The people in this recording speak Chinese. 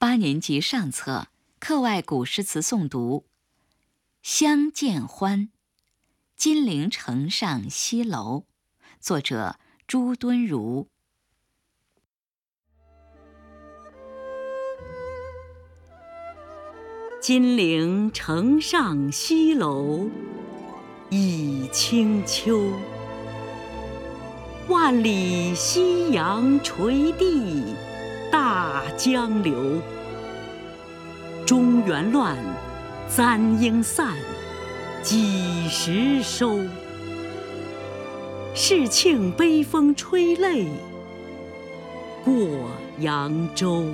八年级上册课外古诗词诵读《相见欢》，金陵城上西楼，作者朱敦儒。金陵城上西楼，倚清秋。万里夕阳垂地。大江流，中原乱，簪缨散，几时收？世庆悲风吹泪，过扬州。